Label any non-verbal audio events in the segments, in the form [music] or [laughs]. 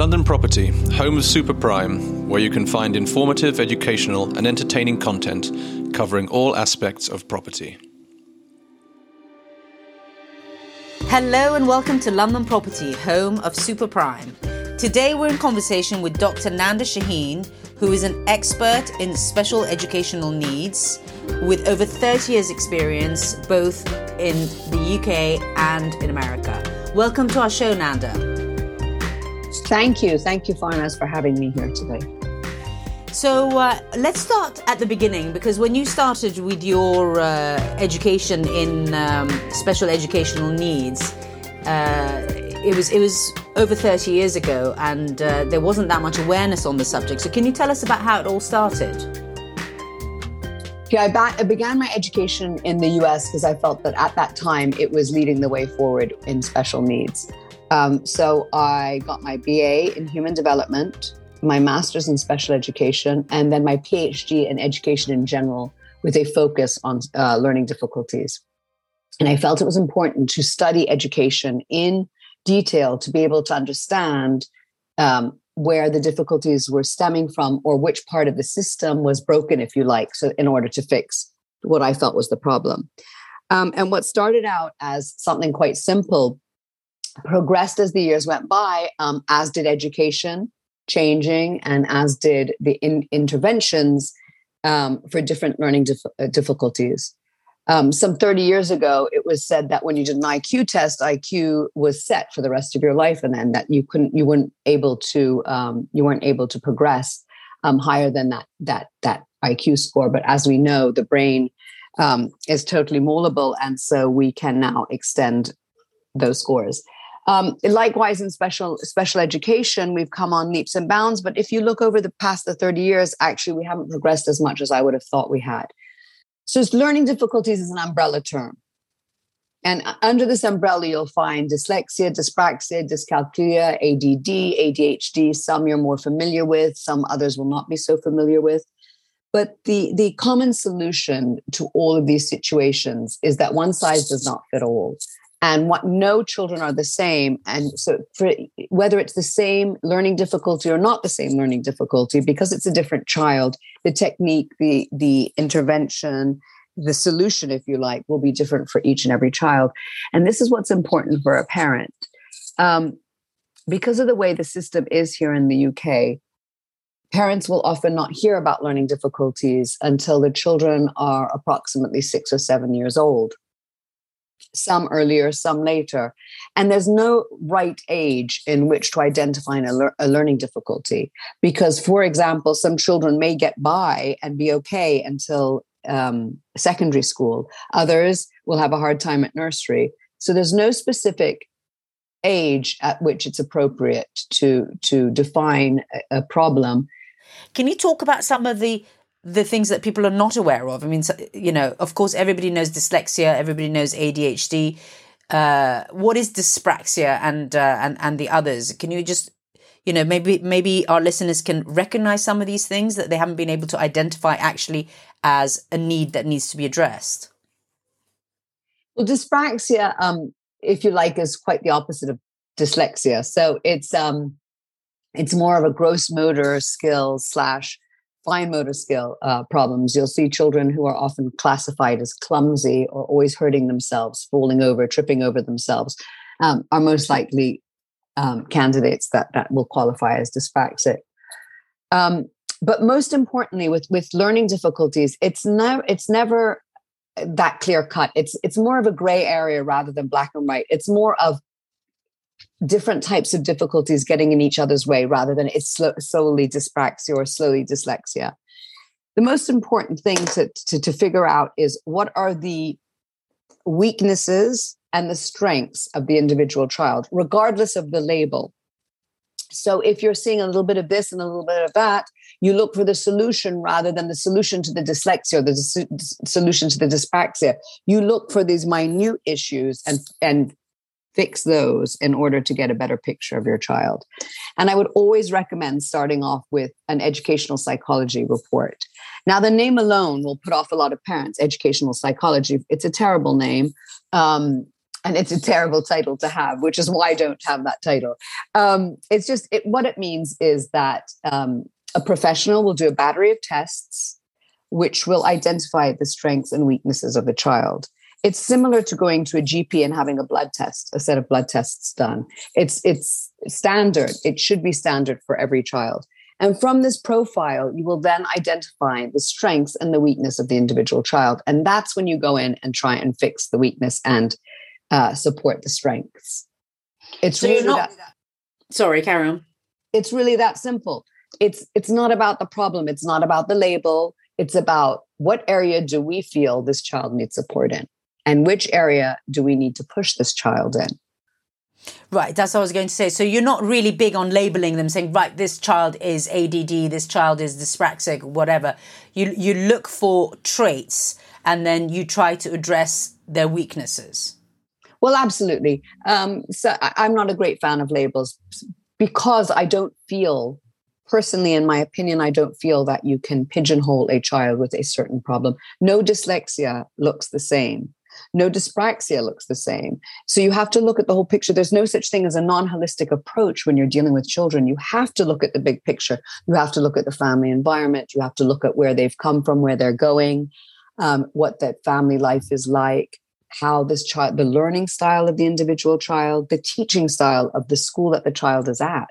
London Property, home of Super Prime, where you can find informative, educational, and entertaining content covering all aspects of property. Hello and welcome to London Property, home of Super Prime. Today we're in conversation with Dr. Nanda Shaheen, who is an expert in special educational needs with over 30 years' experience both in the UK and in America. Welcome to our show, Nanda. Thank you. Thank you, Farnaz, for having me here today. So uh, let's start at the beginning because when you started with your uh, education in um, special educational needs, uh, it was it was over 30 years ago, and uh, there wasn't that much awareness on the subject. So can you tell us about how it all started? Yeah, I, ba- I began my education in the U.S. because I felt that at that time it was leading the way forward in special needs. Um, so I got my BA in human development, my master's in special education, and then my PhD in education in general with a focus on uh, learning difficulties. And I felt it was important to study education in detail to be able to understand um, where the difficulties were stemming from or which part of the system was broken, if you like, so in order to fix what I felt was the problem. Um, and what started out as something quite simple progressed as the years went by, um, as did education changing, and as did the in- interventions um, for different learning dif- uh, difficulties. Um, some 30 years ago, it was said that when you did an IQ test, IQ was set for the rest of your life, and then that you couldn't, you weren't able to, um, you weren't able to progress um, higher than that that that IQ score. But as we know, the brain um, is totally moldable, and so we can now extend those scores. Um, likewise, in special special education, we've come on leaps and bounds. But if you look over the past the 30 years, actually, we haven't progressed as much as I would have thought we had. So, learning difficulties is an umbrella term. And under this umbrella, you'll find dyslexia, dyspraxia, dyscalculia, ADD, ADHD. Some you're more familiar with, some others will not be so familiar with. But the, the common solution to all of these situations is that one size does not fit all and what no children are the same. And so for whether it's the same learning difficulty or not the same learning difficulty because it's a different child the technique the the intervention the solution if you like will be different for each and every child. And this is what's important for a parent. Um, because of the way the system is here in the uk parents will often not hear about learning difficulties until the children are approximately six or seven years old some earlier, some later. And there's no right age in which to identify a, a, learning difficulty. Because, for example, some children may get by and be okay until um, secondary school, others will have a hard time at nursery. So there's no specific age at which it's appropriate to to define a problem. Can you talk about some of the the things that people are not aware of. I mean, you know, of course, everybody knows dyslexia, everybody knows ADHD. Uh, what is dyspraxia and uh, and and the others? Can you just, you know, maybe maybe our listeners can recognize some of these things that they haven't been able to identify actually as a need that needs to be addressed. Well, dyspraxia, um, if you like, is quite the opposite of dyslexia. So it's um, it's more of a gross motor skill slash fine motor skill uh, problems. You'll see children who are often classified as clumsy or always hurting themselves, falling over, tripping over themselves, um, are most likely um, candidates that, that will qualify as dyspraxic. Um, but most importantly, with, with learning difficulties, it's never it's never that clear cut. It's it's more of a gray area rather than black and white. It's more of different types of difficulties getting in each other's way rather than it's solely dyspraxia or slowly dyslexia. The most important thing to, to, to figure out is what are the weaknesses and the strengths of the individual child, regardless of the label. So if you're seeing a little bit of this and a little bit of that, you look for the solution rather than the solution to the dyslexia or the solution to the dyspraxia. You look for these minute issues and, and fix those in order to get a better picture of your child. And I would always recommend starting off with an educational psychology report. Now, the name alone will put off a lot of parents, educational psychology. It's a terrible name. Um, and it's a terrible title to have, which is why I don't have that title. Um, it's just it, what it means is that um, a professional will do a battery of tests which will identify the strengths and weaknesses of the child. It's similar to going to a GP and having a blood test, a set of blood tests done. It's it's standard. It should be standard for every child. And from this profile, you will then identify the strengths and the weakness of the individual child. And that's when you go in and try and fix the weakness and uh, support the strengths. It's So really not- that, Sorry, carry on. it's really that simple. It's it's not about the problem. It's not about the label. It's about what area do we feel this child needs support in, and which area do we need to push this child in. Right, that's what I was going to say. So you're not really big on labeling them, saying, right, this child is ADD, this child is dyspraxic, whatever. You you look for traits and then you try to address their weaknesses. Well, absolutely. Um, so I, I'm not a great fan of labels because I don't feel, personally, in my opinion, I don't feel that you can pigeonhole a child with a certain problem. No dyslexia looks the same. No dyspraxia looks the same. So you have to look at the whole picture. There's no such thing as a non holistic approach when you're dealing with children. You have to look at the big picture. You have to look at the family environment. You have to look at where they've come from, where they're going, um, what that family life is like how this child, the learning style of the individual child, the teaching style of the school that the child is at.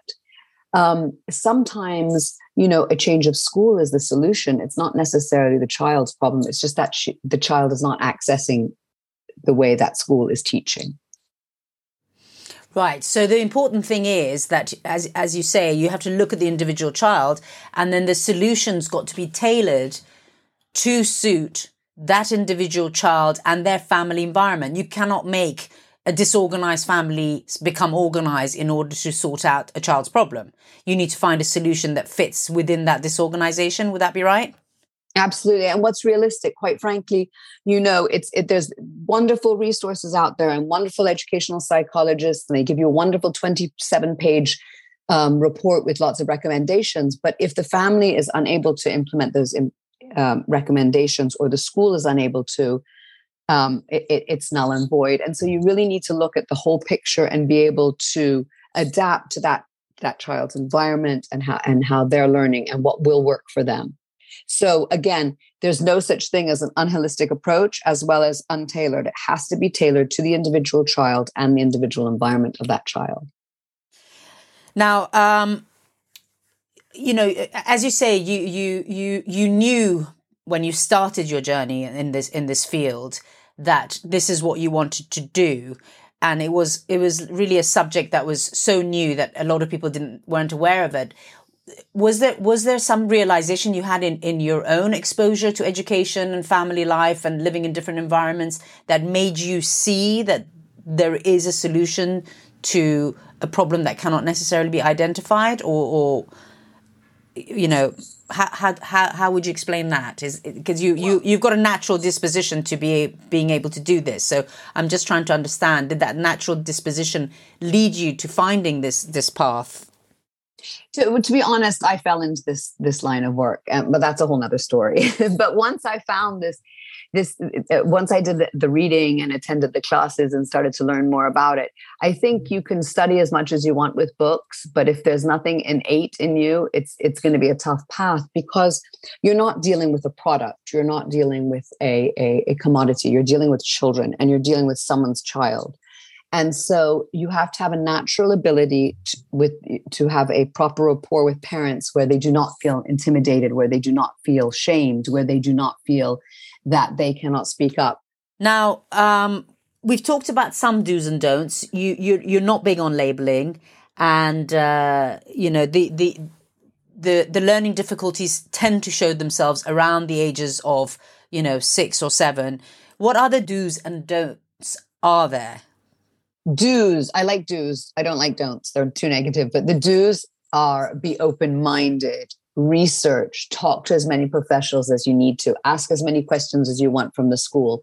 Um, sometimes, you know, a change of school is the solution. It's not necessarily the child's problem. It's just that she, the child is not accessing the way that school is teaching. Right. So the important thing is that, as as you say, you have to look at the individual child, and then the solutions got to be tailored to suit that individual child and their family environment. You cannot make a disorganized family become organized in order to sort out a child's problem. You need to find a solution that fits within that disorganization. Would that be right? Absolutely. And what's realistic, quite frankly, you know, it's it, there's wonderful resources out there and wonderful educational psychologists, and they give you a wonderful 27 page um, report with lots of recommendations. But if the family is unable to implement those um, recommendations or the school is unable to, um, it, it's null and void. And so you really need to look at the whole picture and be able to adapt to that that child's environment and how and how they're learning and what will work for them. So again, there's no such thing as an unholistic approach as well as untailored. It has to be tailored to the individual child and the individual environment of that child. Now, um, you know, as you say, you you you you knew when you started your journey in this in this field that this is what you wanted to do and it was it was really a subject that was so new that a lot of people didn't weren't aware of it was there was there some realization you had in in your own exposure to education and family life and living in different environments that made you see that there is a solution to a problem that cannot necessarily be identified? Or, or you know how, how how how would you explain that? Is because you you you've got a natural disposition to be being able to do this. So i'm just trying to understand did that natural disposition lead you to finding this this path to, to be honest i fell into this this line of work um, but that's a whole nother story. [laughs] But once i found this this uh, once i did the, the, reading and attended the classes and started to learn more about it i think you can study as much as you want with books but if there's nothing innate in you it's it's going to be a tough path because you're not dealing with a product. You're not dealing with a, a, a commodity. You're dealing with children and you're dealing with someone's child and so you have to have a natural ability to, with to have a proper rapport with parents where they do not feel intimidated where they do not feel shamed where they do not feel that they cannot speak up. Now, um, we've talked about some do's and don'ts. You you you're not big on labeling, and uh, you know the the the the learning difficulties tend to show themselves around the ages of you know six or seven. What other do's and don'ts are there? Do's. I like do's. I don't like don'ts. They're too negative. But the do's are be open minded, research, talk to as many professionals as you need to, ask as many questions as you want from the school.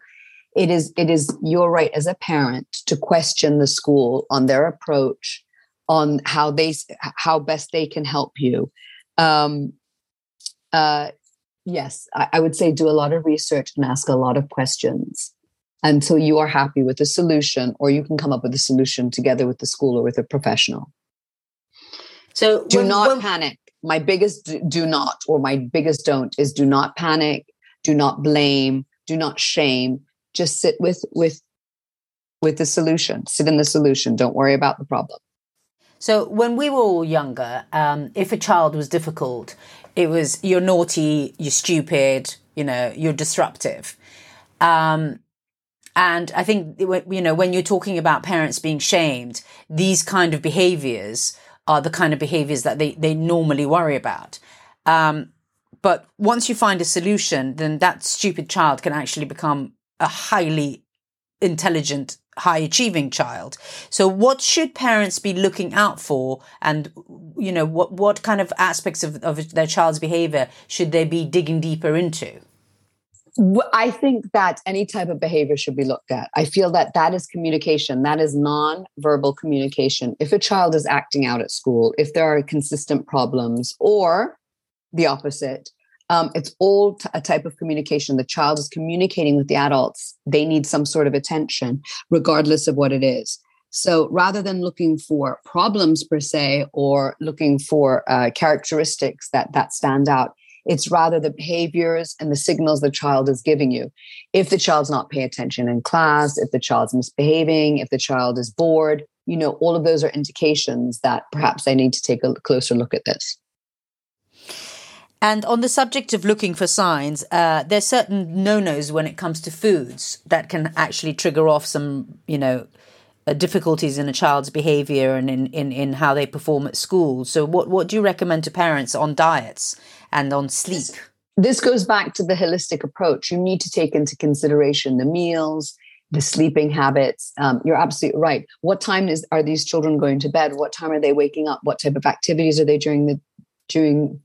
It is it is your right as a parent to question the school on their approach, on how they how best they can help you. Um, uh, yes, I, I would say do a lot of research and ask a lot of questions. Until you are happy with the solution, or you can come up with a solution together with the school or with a professional. So do when- not when- panic. My biggest do not, or my biggest don't, is do not panic, do not blame, do not shame. Just sit with with with the solution. Sit in the solution. Don't worry about the problem. So when we were all younger, um, if a child was difficult, it was you're naughty, you're stupid, you know, you're disruptive. Um, and I think you know when you're talking about parents being shamed, these kind of behaviors are the kind of behaviors that they they normally worry about. Um, but once you find a solution, then that stupid child can actually become a highly intelligent, high achieving child. So what should parents be looking out for and you know what what kind of aspects of, of their child's behavior should they be digging deeper into? I think that any type of behavior should be looked at. I feel that that is communication. That is non-verbal communication. If a child is acting out at school, if there are consistent problems, or the opposite, um, it's all t- a type of communication. The child is communicating with the adults. They need some sort of attention, regardless of what it is. So rather than looking for problems per se or looking for uh, characteristics that that stand out, it's rather the behaviors and the signals the child is giving you. If the child's not paying attention in class, if the child's misbehaving, if the child is bored, you know, all of those are indications that perhaps I need to take a closer look at this. And on the subject of looking for signs, uh, there's certain no-nos when it comes to foods that can actually trigger off some, you know, uh, difficulties in a child's behavior and in, in, in how they perform at school. So what, what do you recommend to parents on diets and on sleep? This goes back to the holistic approach. You need to take into consideration the meals, the sleeping habits. Um, you're absolutely right. What time is are these children going to bed? What time are they waking up? What type of activities are they during the during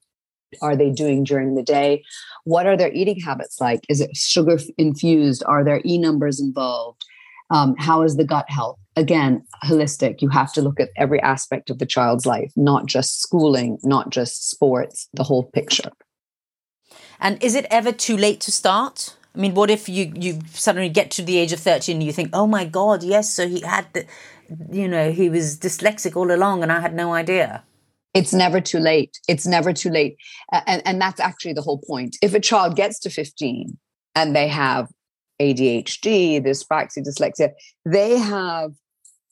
are they doing during the day? What are their eating habits like? Is it sugar infused? Are there E numbers involved? Um, how is the gut health? Again, holistic. You have to look at every aspect of the child's life, not just schooling, not just sports, the whole picture. And is it ever too late to start? I mean, what if you, you suddenly get to the age of 13 and you think, oh my God, yes, so he had the, you know, he was dyslexic all along and I had no idea. It's never too late. It's never too late. And, and that's actually the whole point. If a child gets to 15 and they have ADHD, dyspraxia, dyslexia, they have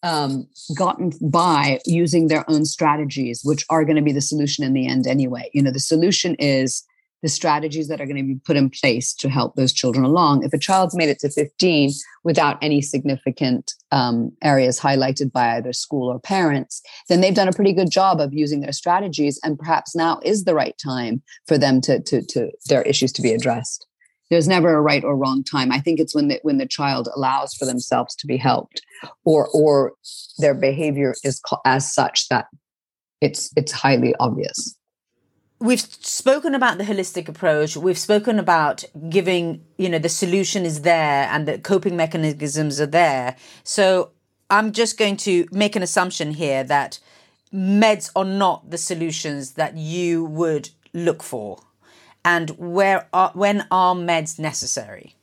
um, gotten by using their own strategies, which are going to be the solution in the end anyway. You know, the solution is the strategies that are going to be put in place to help those children along. If a child's made it to 15 without any significant um, areas highlighted by either school or parents, then they've done a pretty good job of using their strategies, and perhaps now is the right time for them to to, to their issues to be addressed. There's never a right or wrong time. I think it's when the when the child allows for themselves to be helped, or or their behavior is as such that it's it's highly obvious. We've spoken about the holistic approach. We've spoken about giving, you know, the solution is there and the coping mechanisms are there. So I'm just going to make an assumption here that meds are not the solutions that you would look for. And where are, when are meds necessary?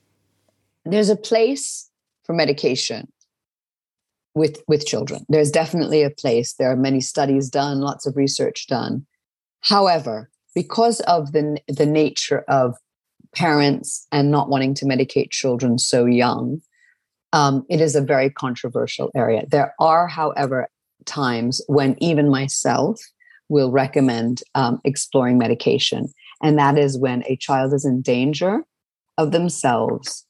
there's a place for medication with with children. There's definitely a place. There are many studies done lots of research done. However because of the the nature of parents and not wanting to medicate children so young um, it is a very controversial area. There are however times when even myself will recommend um, exploring medication and that is when a child is in danger of themselves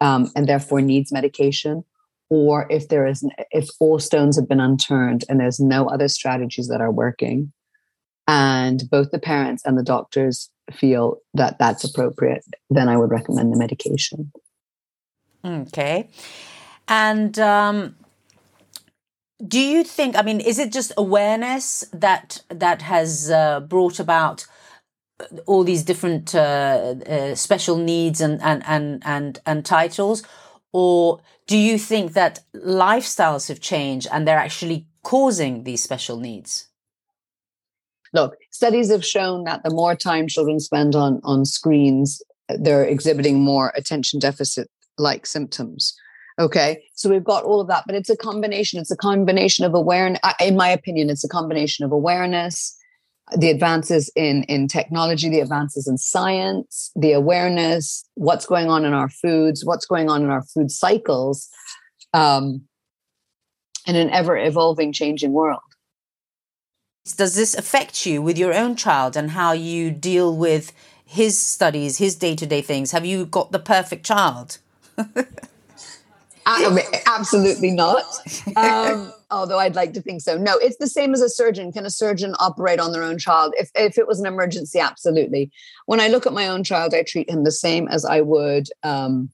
um, and therefore needs medication or if there is if all stones have been unturned and there's no other strategies that are working and both the parents and the doctors feel that that's appropriate then i would recommend the medication Okay. And um, do you think? I mean, is it just awareness that that has uh, brought about all these different uh, uh, special needs and and and and and titles, or do you think that lifestyles have changed and they're actually causing these special needs? look studies have shown that the more time children spend on on screens they're exhibiting more attention deficit like symptoms Okay. So we've got all of that, but it's a combination. It's a combination of awareness. In my opinion, it's a combination of awareness, the advances in, in technology, the advances in science, the awareness, what's going on in our foods, what's going on in our food cycles, um, in an ever evolving, changing world. Does this affect you with your own child and how you deal with his studies, his day to day things? Have you got the perfect child? [laughs] [laughs] absolutely not. Um, [laughs] although I'd like to think so. No, it's the same as a surgeon. Can a surgeon operate on their own child? If, if it was an emergency, absolutely. When I look at my own child, I treat him the same as I would. Um,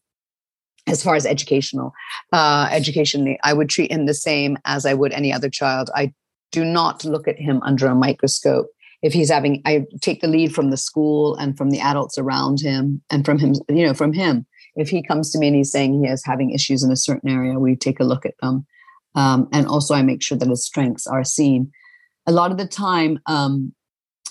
as far as educational, uh, educationally, I would treat him the same as I would any other child. I do not look at him under a microscope. If he's having, I take the lead from the school and from the adults around him and from him, you know, from him if he comes to me and he's saying he is having issues in a certain area, we take a look at them. Um, and also, I make sure that his strengths are seen. A lot of the time, um,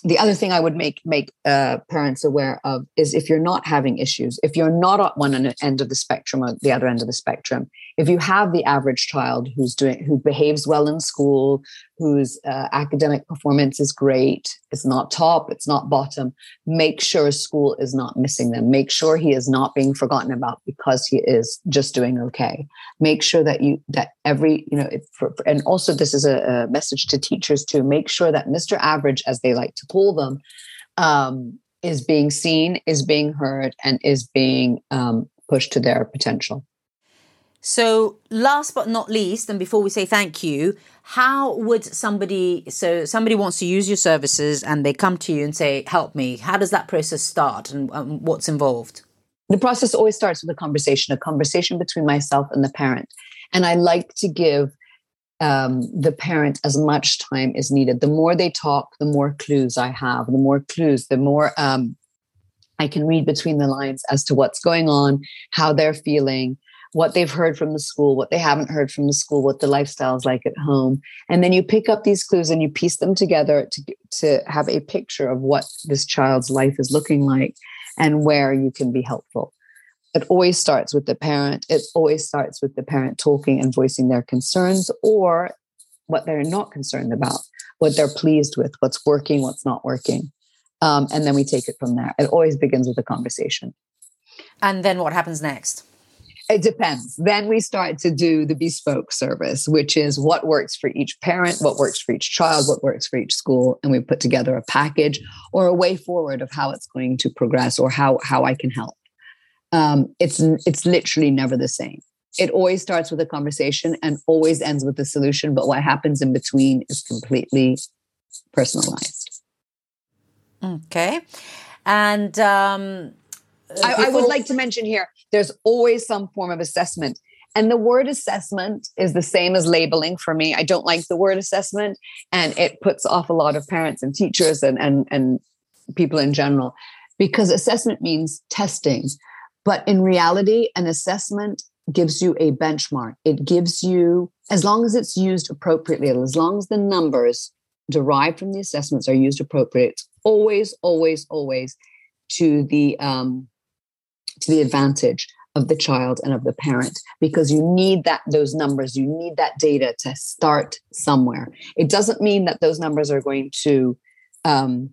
the other thing I would make make uh, parents aware of is if you're not having issues, if you're not at one end of the spectrum or the other end of the spectrum, if you have the average child who's doing who behaves well in school, whose uh, academic performance is great, it's not top, it's not bottom, make sure school is not missing them. Make sure he is not being forgotten about because he is just doing okay. Make sure that you that every you know, if, for, and also this is a, a, message to teachers to Make sure that Mr. Average, as they like to call them, um, is being seen, is being heard, and is being um, pushed to their potential. So, last but not least, and before we say thank you, how would somebody, so somebody wants to use your services and they come to you and say, help me, how does that process start and um, what's involved? The process always starts with a conversation, a conversation between myself and the parent. And I like to give um, the parent as much time as needed. The more they talk, the more clues I have. The more clues, the more um, I can read between the lines as to what's going on, how they're feeling, what they've heard from the school, what they haven't heard from the school, what the lifestyle is like at home. And then you pick up these clues and you piece them together to, to have a picture of what this child's life is looking like and where you can be helpful. It always starts with the parent. It always starts with the parent talking and voicing their concerns or what they're not concerned about, what they're pleased with, what's working, what's not working. Um, and then we take it from there. It always begins with a conversation. And then what happens next? It depends. Then we start to do the bespoke service, which is what works for each parent, what works for each child, what works for each school. And we put together a package or a way forward of how it's going to progress or how, how I can help. Um, it's, it's literally never the same. It always starts with a conversation and always ends with a solution. But what happens in between is completely personalized. Okay. And um, I, I would like to mention here there's always some form of assessment. And the word assessment is the same as labeling for me. I don't like the word assessment, and it puts off a lot of parents and teachers and, and, and people in general because assessment means testing. But in reality, an assessment gives you a benchmark. It gives you, as long as it's used appropriately, as long as the numbers derived from the assessments are used appropriately, it's always, always, always to the um, to the advantage of the child and of the parent because you need that those numbers you need that data to start somewhere. It doesn't mean that those numbers are going to um,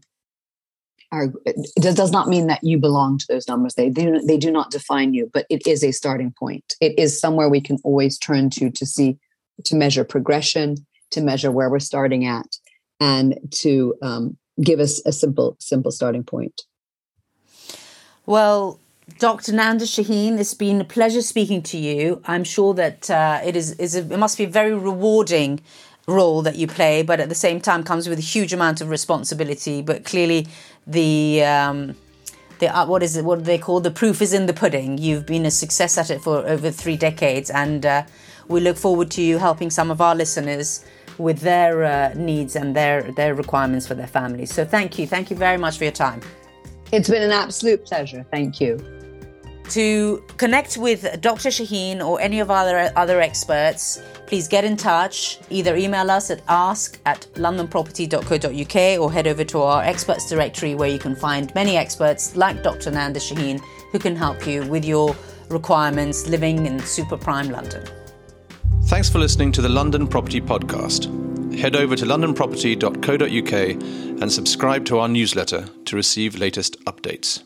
are it does not mean that you belong to those numbers. They do, they do not define you but it is a starting point. It is somewhere we can always turn to to see to measure progression to measure where we're starting at and to um, give us a simple simple starting point. Well Dr. Nanda Shaheen, it's been a pleasure speaking to you. I'm sure that uh, it is, is a, it must be a very rewarding role that you play, but at the same time comes with a huge amount of responsibility. But clearly, the um, the uh, what is it? What do they call the proof is in the pudding. You've been a success at it for over three decades, and uh, we look forward to you helping some of our listeners with their uh, needs and their their requirements for their families. So thank you, thank you very much for your time. It's been an absolute pleasure. Thank you. To connect with Dr. Shaheen or any of our other, experts, please get in touch. Either email us at ask at londonproperty.co.uk or head over to our experts directory where you can find many experts like Dr. Nanda Shaheen who can help you with your requirements living in super prime London. Thanks for listening to the London Property Podcast. Head over to londonproperty.co.uk and subscribe to our newsletter to receive latest updates.